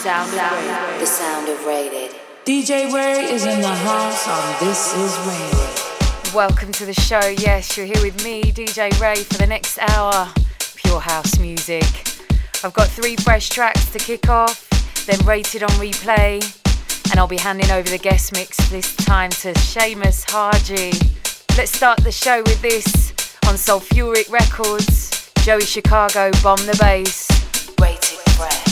sound, sound, the sound of rated. DJ Rae is in the house on This Is Rated. Welcome to the show. Yes, you're here with me, DJ Rae, for the next hour. Pure house music. I've got three fresh tracks to kick off, then rated on replay, and I'll be handing over the guest mix this time to Seamus Haji. Let's start the show with this on Sulfuric Records. Joey Chicago, Bomb the Bass. Rated fresh.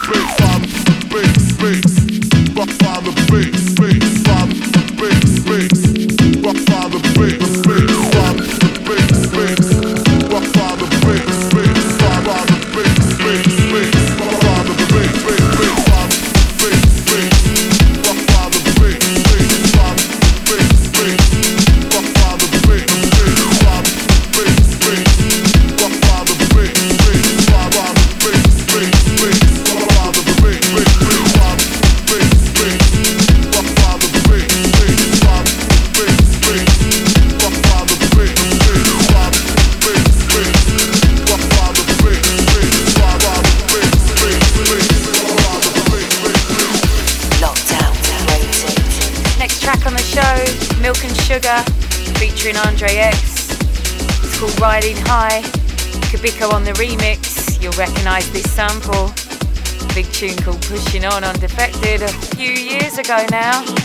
Qubiko Pushing On on Defected a few years ago now.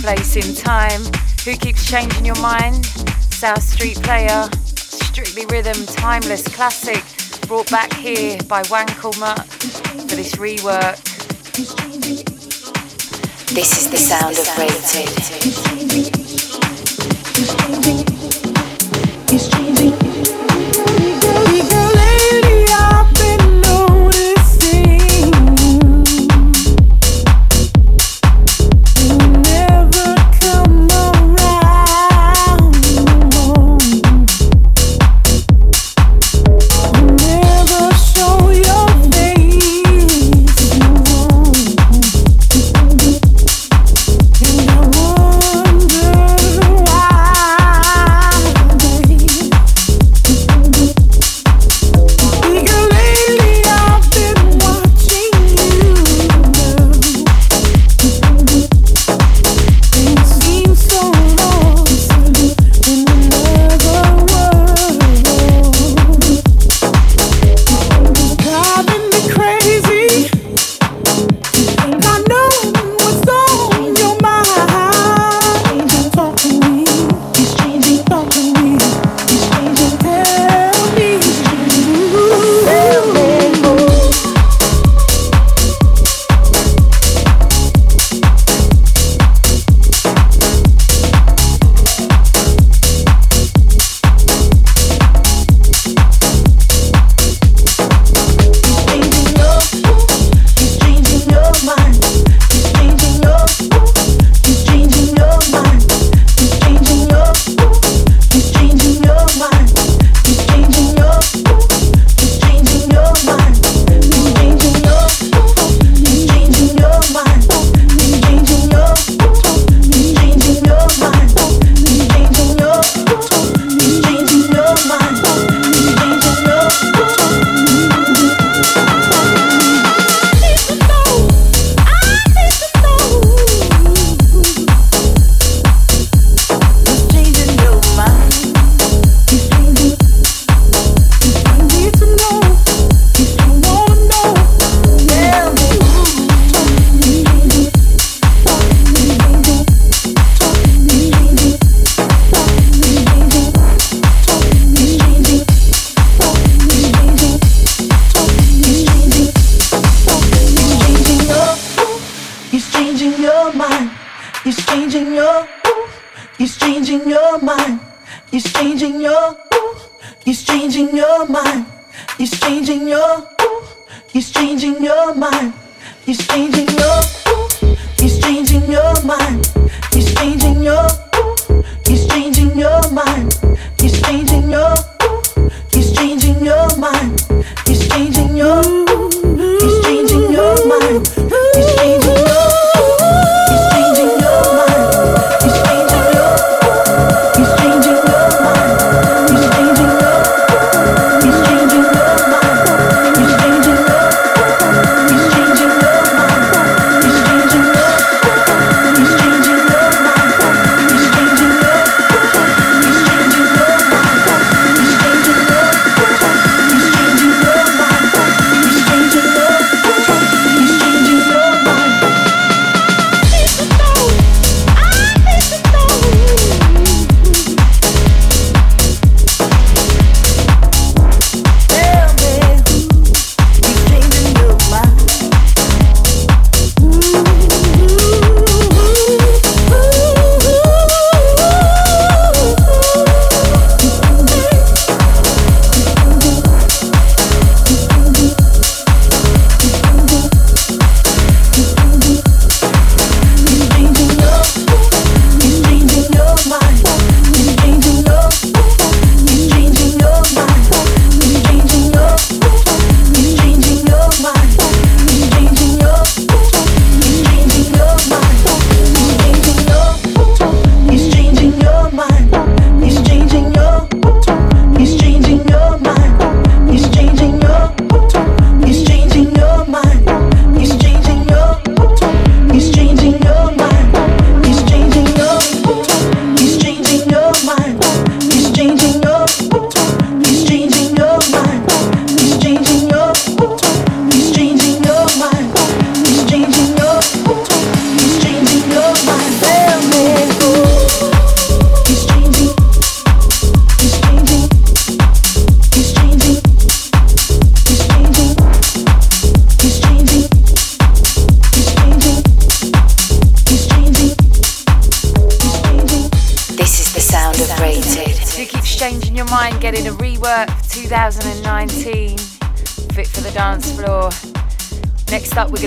Place in time. Who keeps changing your mind? South Street Player, Strictly Rhythm, timeless classic, brought back here by Wankelmut for this rework. This is the sound of rated. He's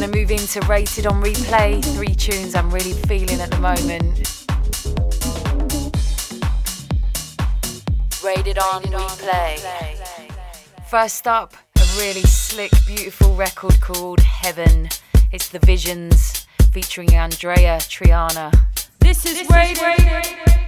to move into Rated on Replay. Three tunes I'm really feeling at the moment. Rated on Replay. First up, a really slick, beautiful record called Heaven. It's The Visions featuring Andrea Triana. This is Rated.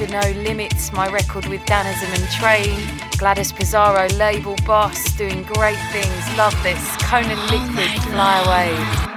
To No Limits, my record with Danism and Train. Gladys Pizarro, label boss, doing great things. Love this. Conan Liquid, Fly Away.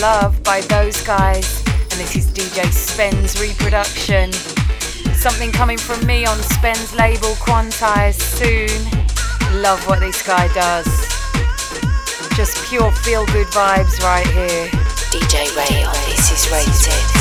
Love by those guys, and this is DJ Spen's reproduction. Something coming from me on Spen's label Quantize soon. Love what this guy does. Just pure feel good vibes right here. DJ Rae on This Is Rated.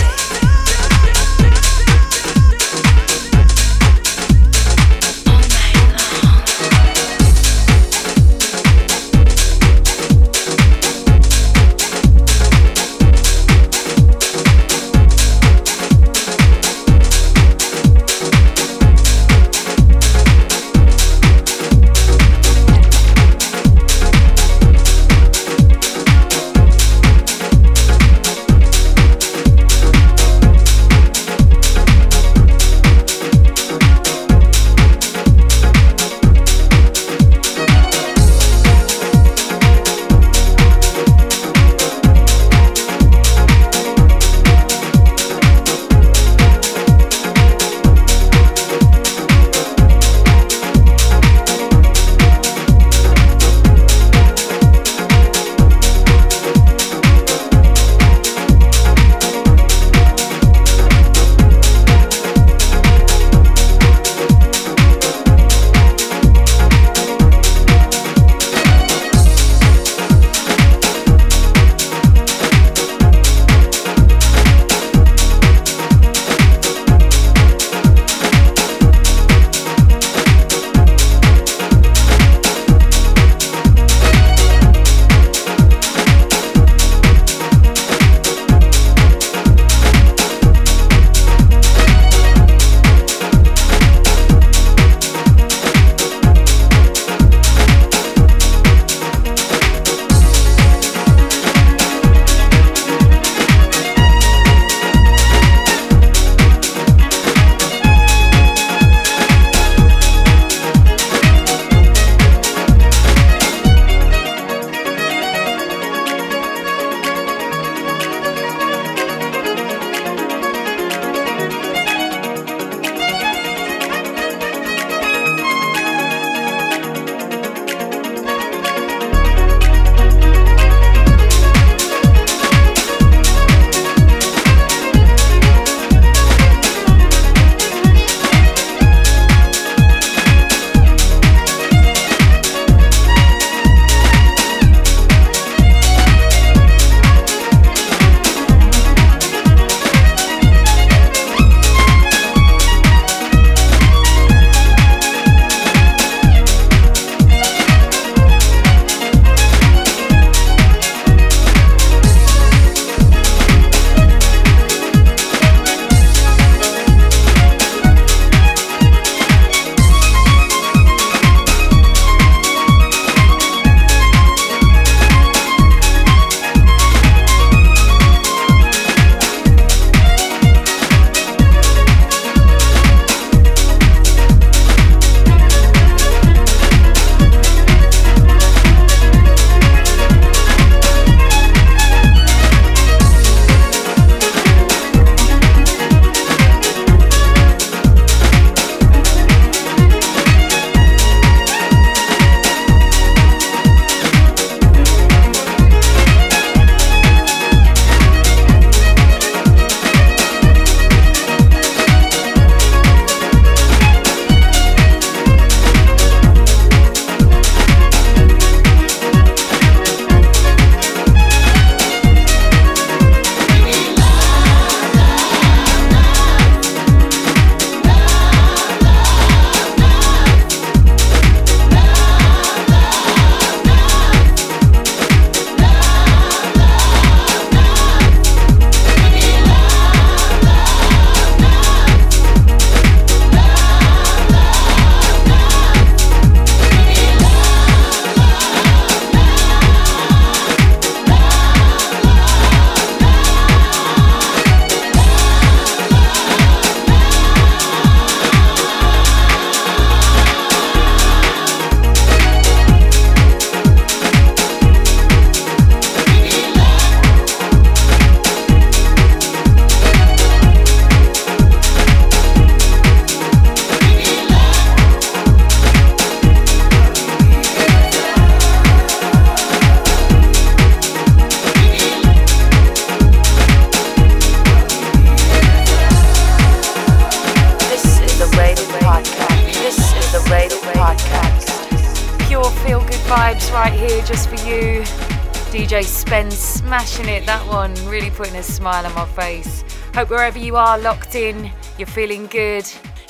DJ Spen's smashing it, that one, really putting a smile on my face. Hope wherever you are locked in, you're feeling good.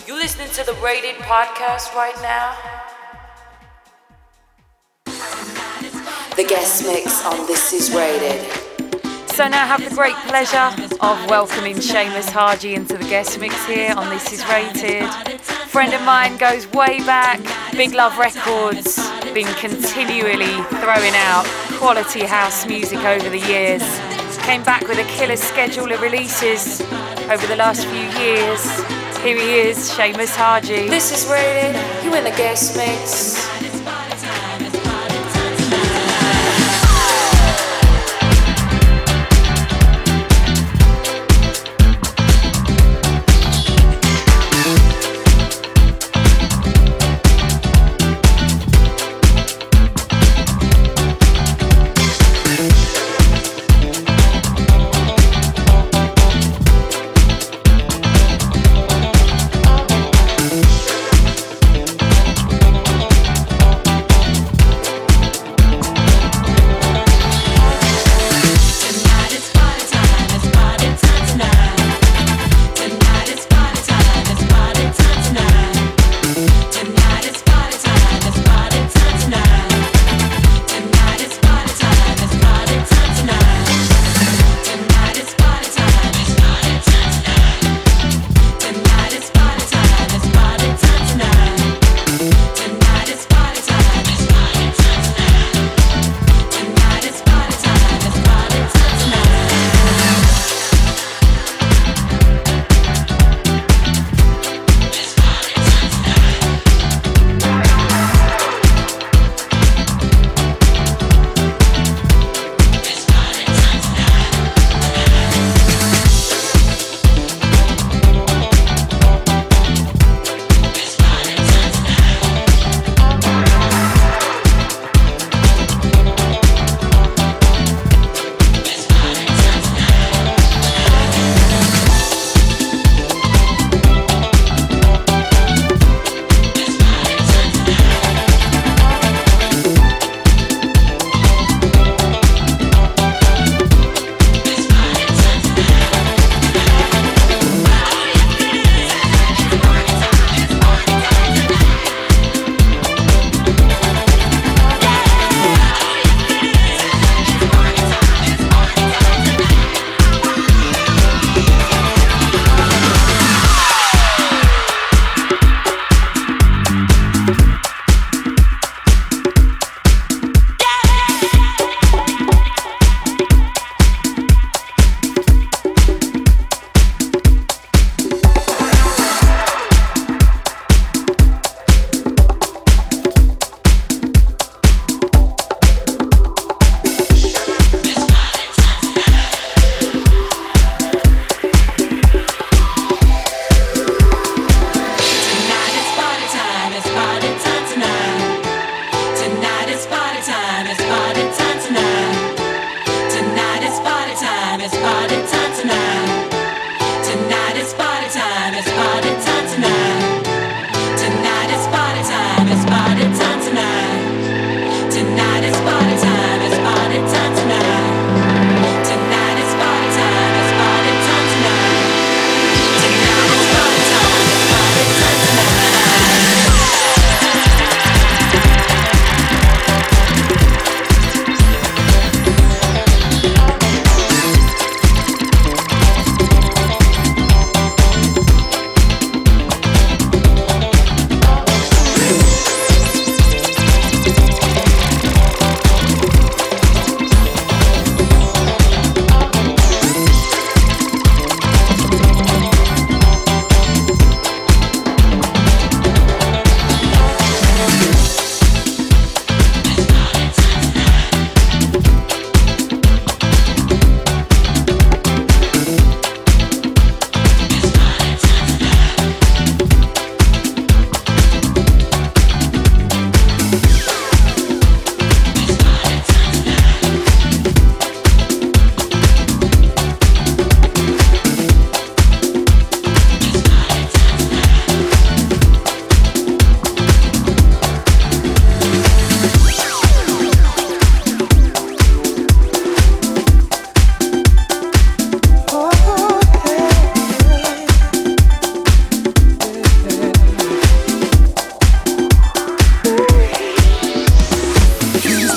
You're listening to the Rated podcast right now? The guest mix on This Is Rated. So now have the great pleasure of welcoming Seamus Haji into the guest mix here on This Is Rated. Friend of mine goes way back, Big Love Records, been continually throwing out quality house music over the years. Came back with a killer schedule of releases over the last few years. Here he is, Seamus Haji. This is Rated. You in the guest mix.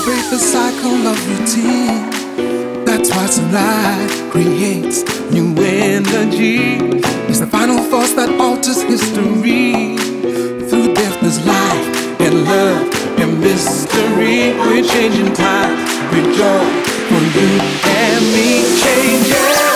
break the cycle of routine. That's why sunlight creates new energy. It's the final force that alters history. Through death, there's life and love and mystery. We're changing time. Rejoice for you and me. Changes.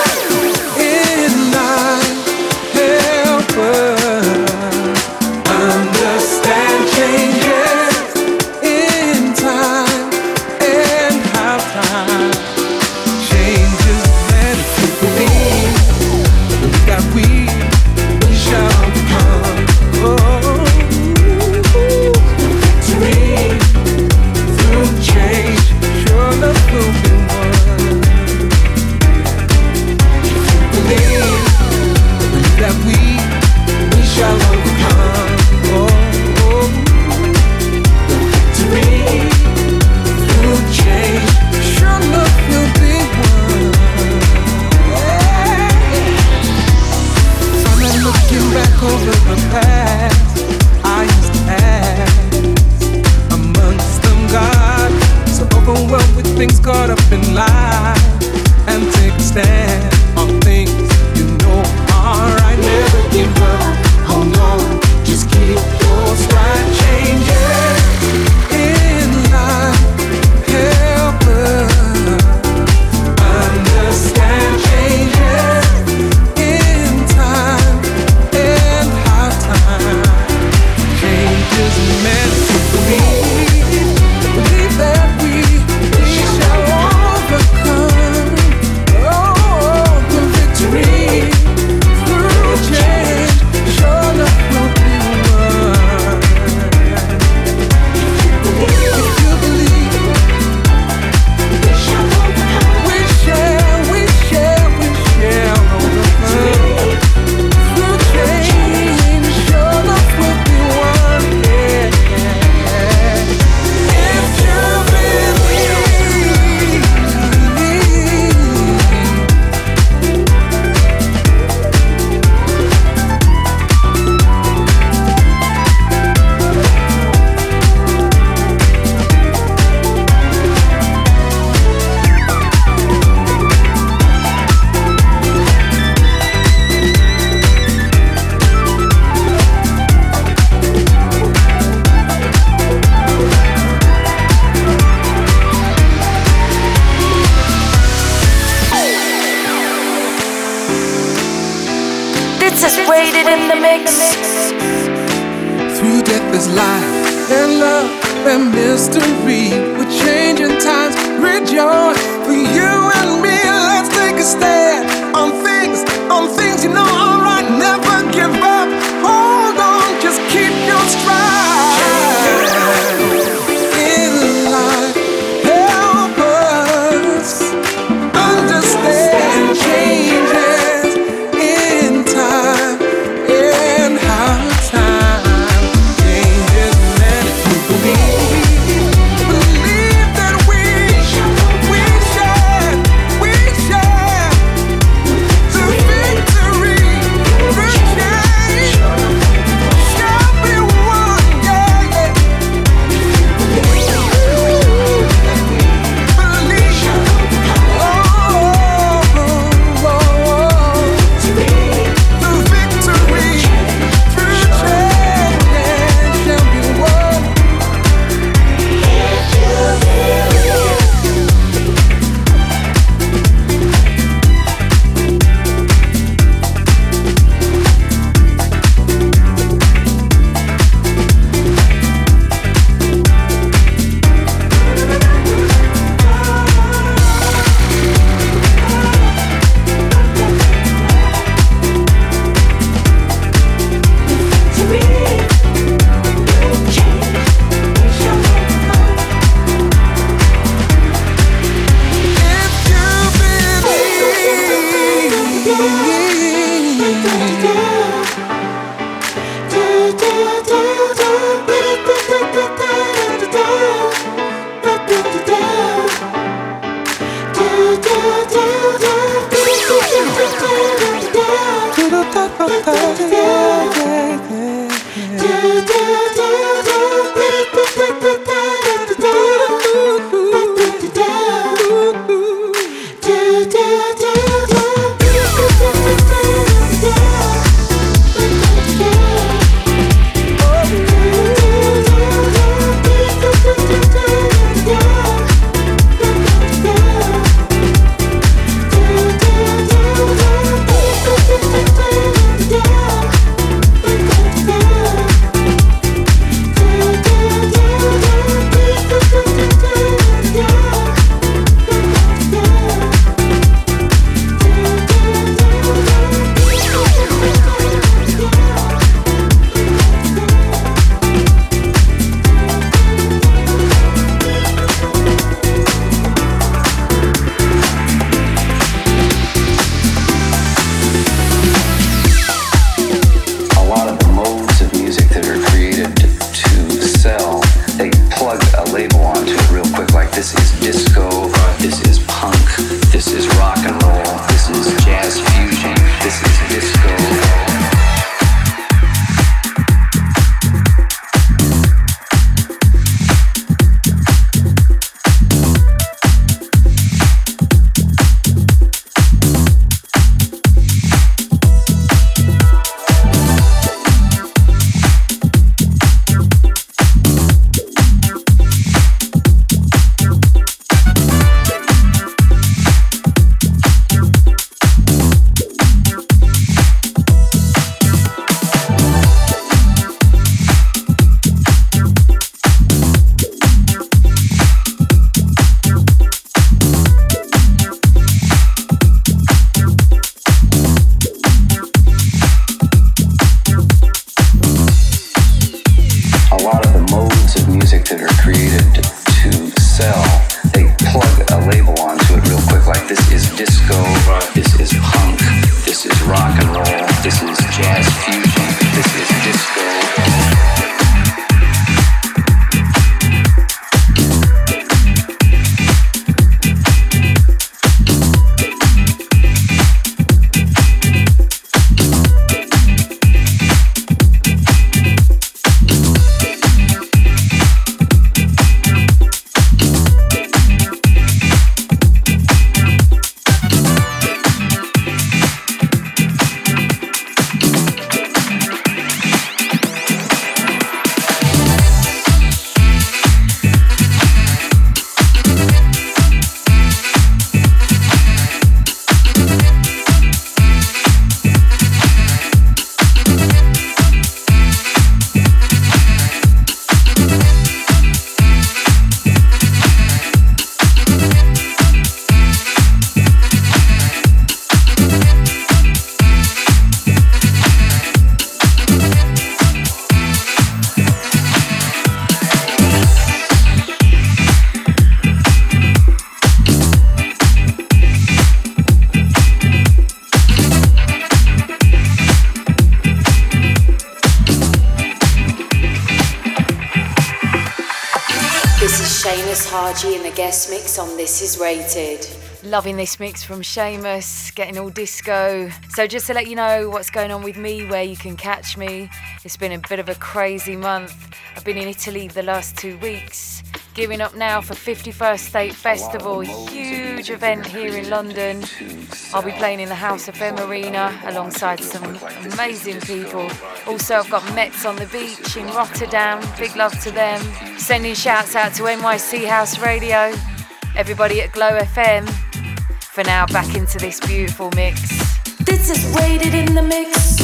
Guest on This Is Rated. Loving this mix from Seamus, getting all disco. So, just to let you know what's going on with me, where you can catch me, it's been a bit of a crazy month. I've been in Italy the last two weeks, gearing up now for 51st State Festival, huge event here in London. I'll be playing in the House of M Arena alongside some amazing people. Also, I've got Mets on the beach in Rotterdam, big love to them. Sending shouts out to NYC House Radio, everybody at Glow FM. For now, back into this beautiful mix. This is Rated in the Mix.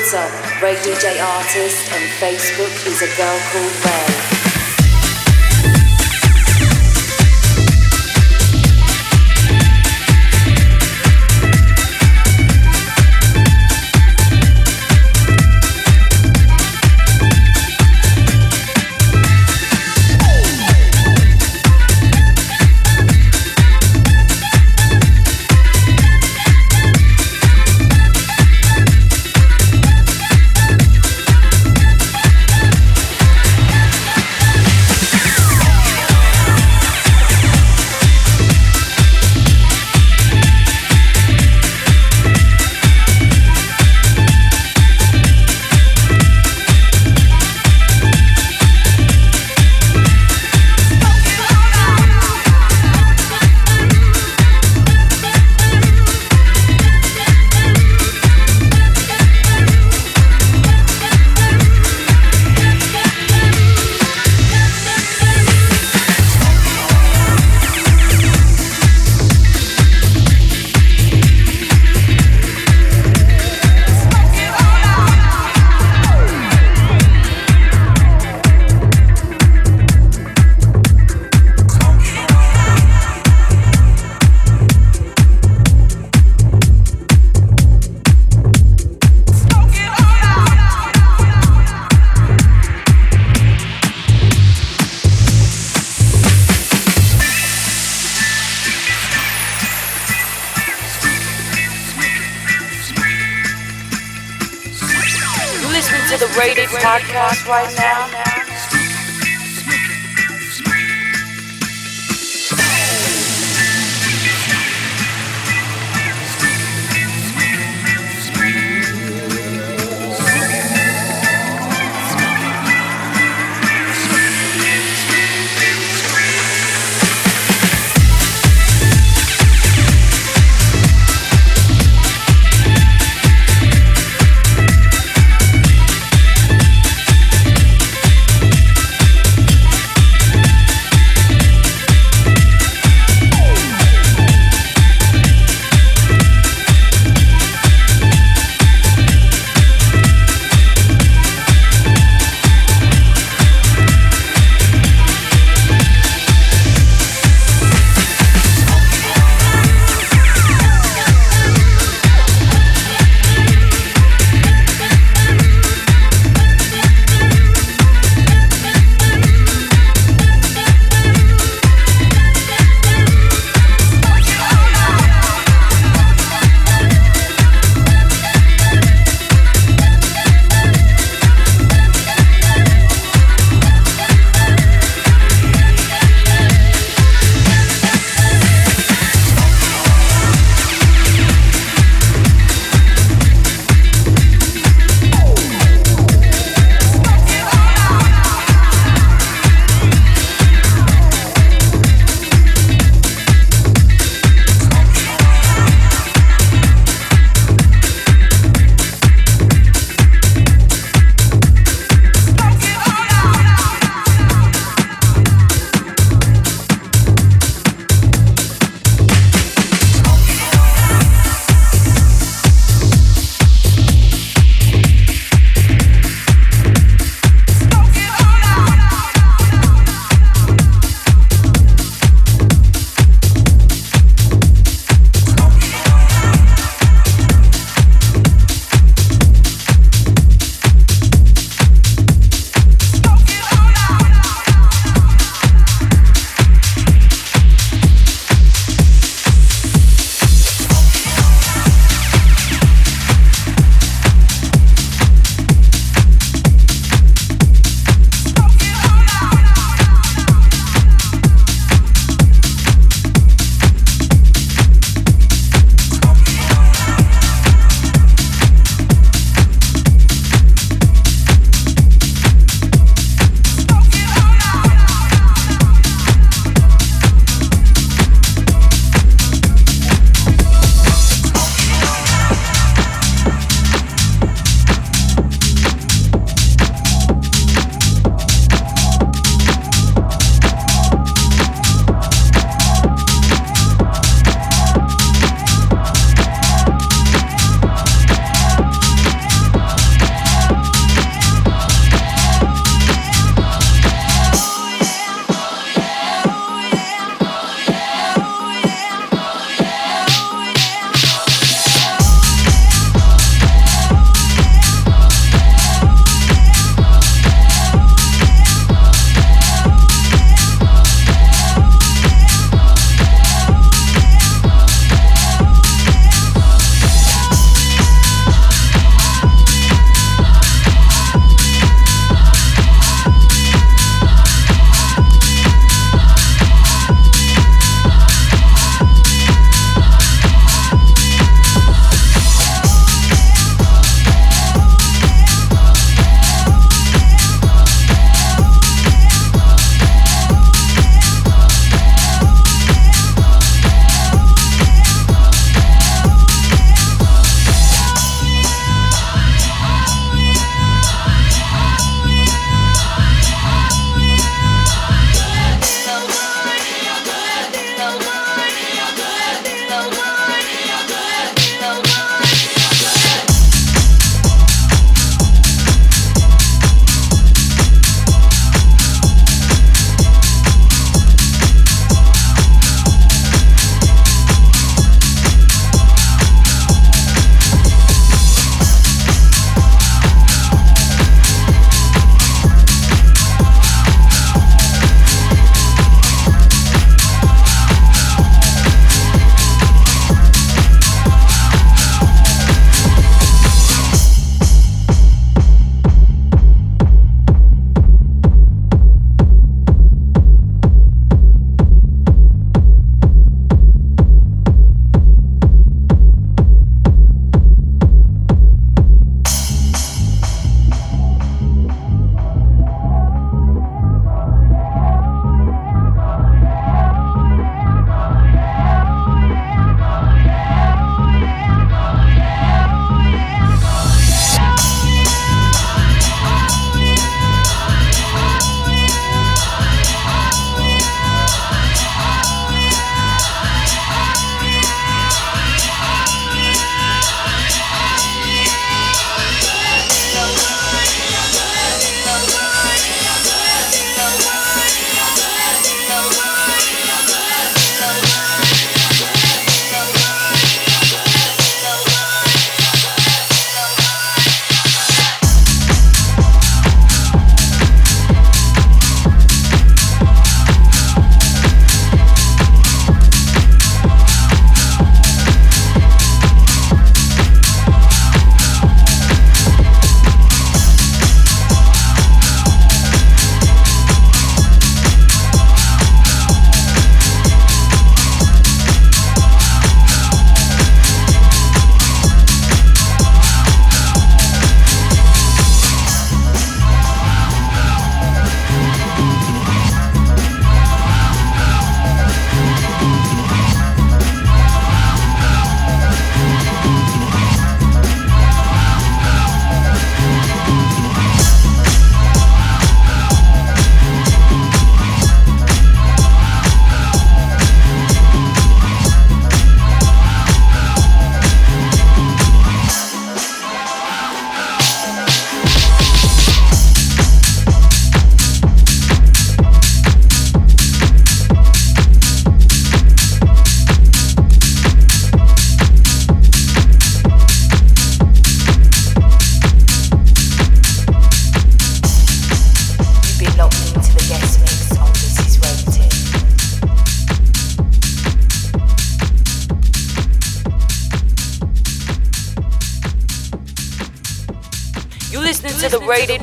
Twitter, Rae DJ Artist, and Facebook is a girl called Rae.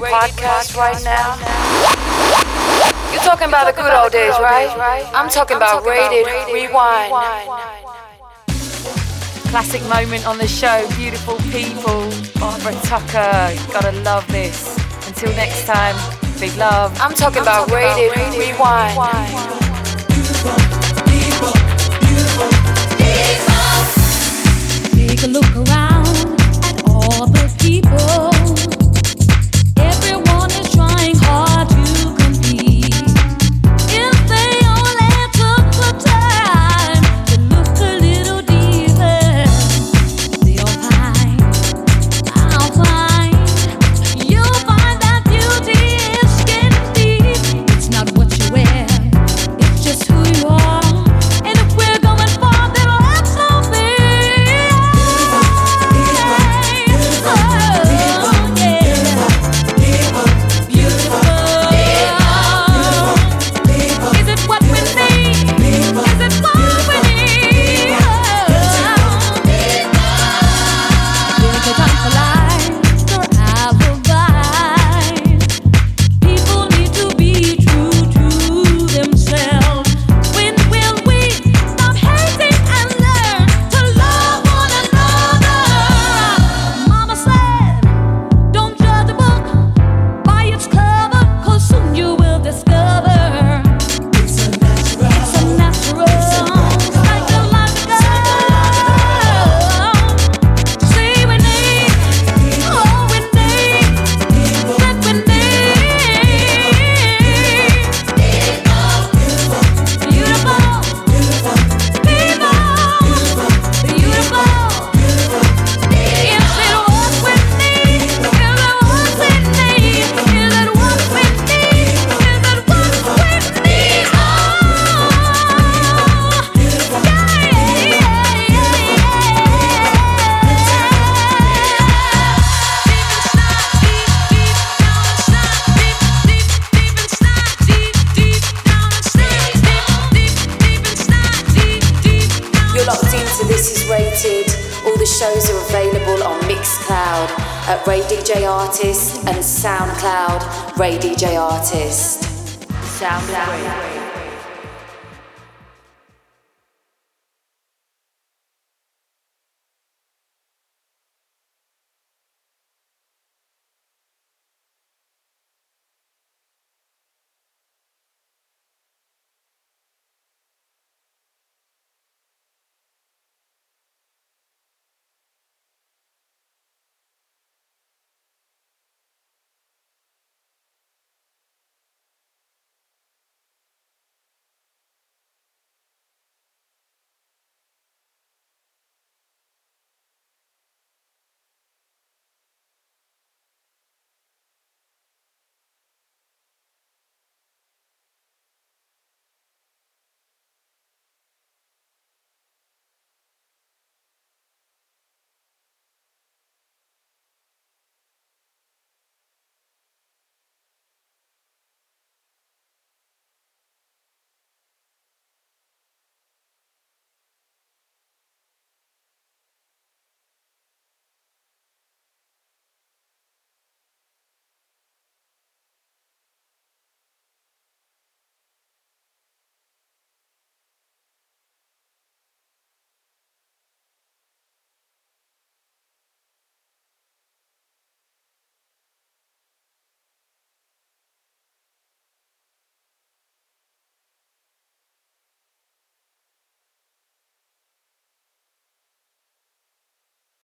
Podcast right now? You're talking about the good old days, right? I'm talking about Rated Rewind. Classic moment on the show, beautiful people. Barbara Tucker, gotta love this. Until next time, big love. I'm talking about Rated Rewind. DJ Artist and SoundCloud Rae DJ Artist. SoundCloud.